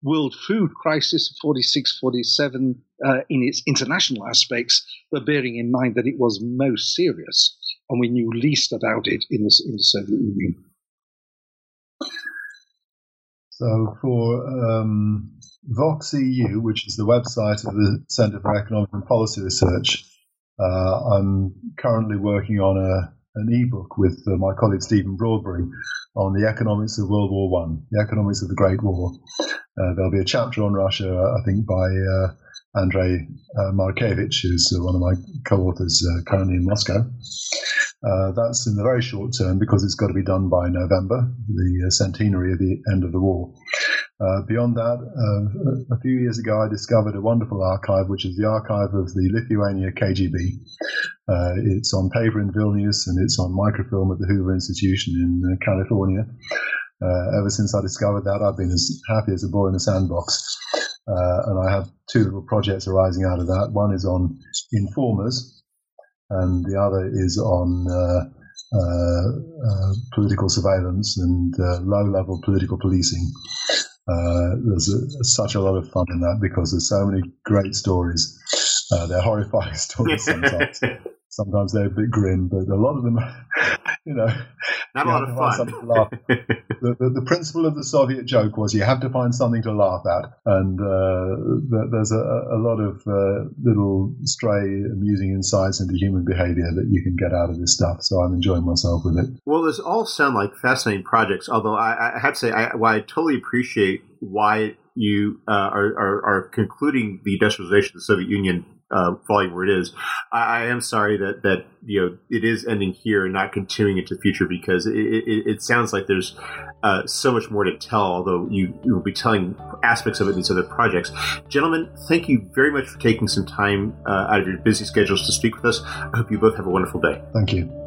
world food crisis of 46 47 uh, in its international aspects, but bearing in mind that it was most serious and we knew least about it in the, in the Soviet Union. So for um, Vox EU, which is the website of the Centre for Economic and Policy Research, uh, I'm currently working on a, an ebook with uh, my colleague Stephen Broadberry on the economics of World War One, the economics of the Great War. Uh, there'll be a chapter on Russia, I think, by uh, Andrei uh, Markevich, who's uh, one of my co-authors currently in Moscow. Uh, that's in the very short term because it's got to be done by November, the uh, centenary of the end of the war. Uh, beyond that, uh, a few years ago, I discovered a wonderful archive, which is the archive of the Lithuania KGB. Uh, it's on paper in Vilnius and it's on microfilm at the Hoover Institution in uh, California. ever since I discovered that, I've been as happy as a boy in a sandbox. and I have two little projects arising out of that. One is on informers, and the other is on uh, uh, uh political surveillance and uh, low-level political policing. Uh, there's a, such a lot of fun in that because there's so many great stories. they're horrifying stories sometimes. sometimes they're a bit grim, but a lot of them, you know, not a lot of fun. the, the, the, principle of the Soviet joke was you have to find something to laugh at, and uh, there's a, a, lot of uh, little stray, amusing insights into human behavior that you can get out of this stuff. So I'm enjoying myself with it. Well, those all sound like fascinating projects. Although I, I have to say, I, well, I totally appreciate why you uh, are, are, are, concluding the industrialization of the Soviet Union uh, volume where it is. I, I, am sorry that that you know it is ending here and not continuing into the future because it, it, it sounds like there's uh, so much more to tell. Although you, you will be telling aspects of it in these other projects, gentlemen, thank you very much for taking some time uh, out of your busy schedules to speak with us. I hope you both have a wonderful day. Thank you.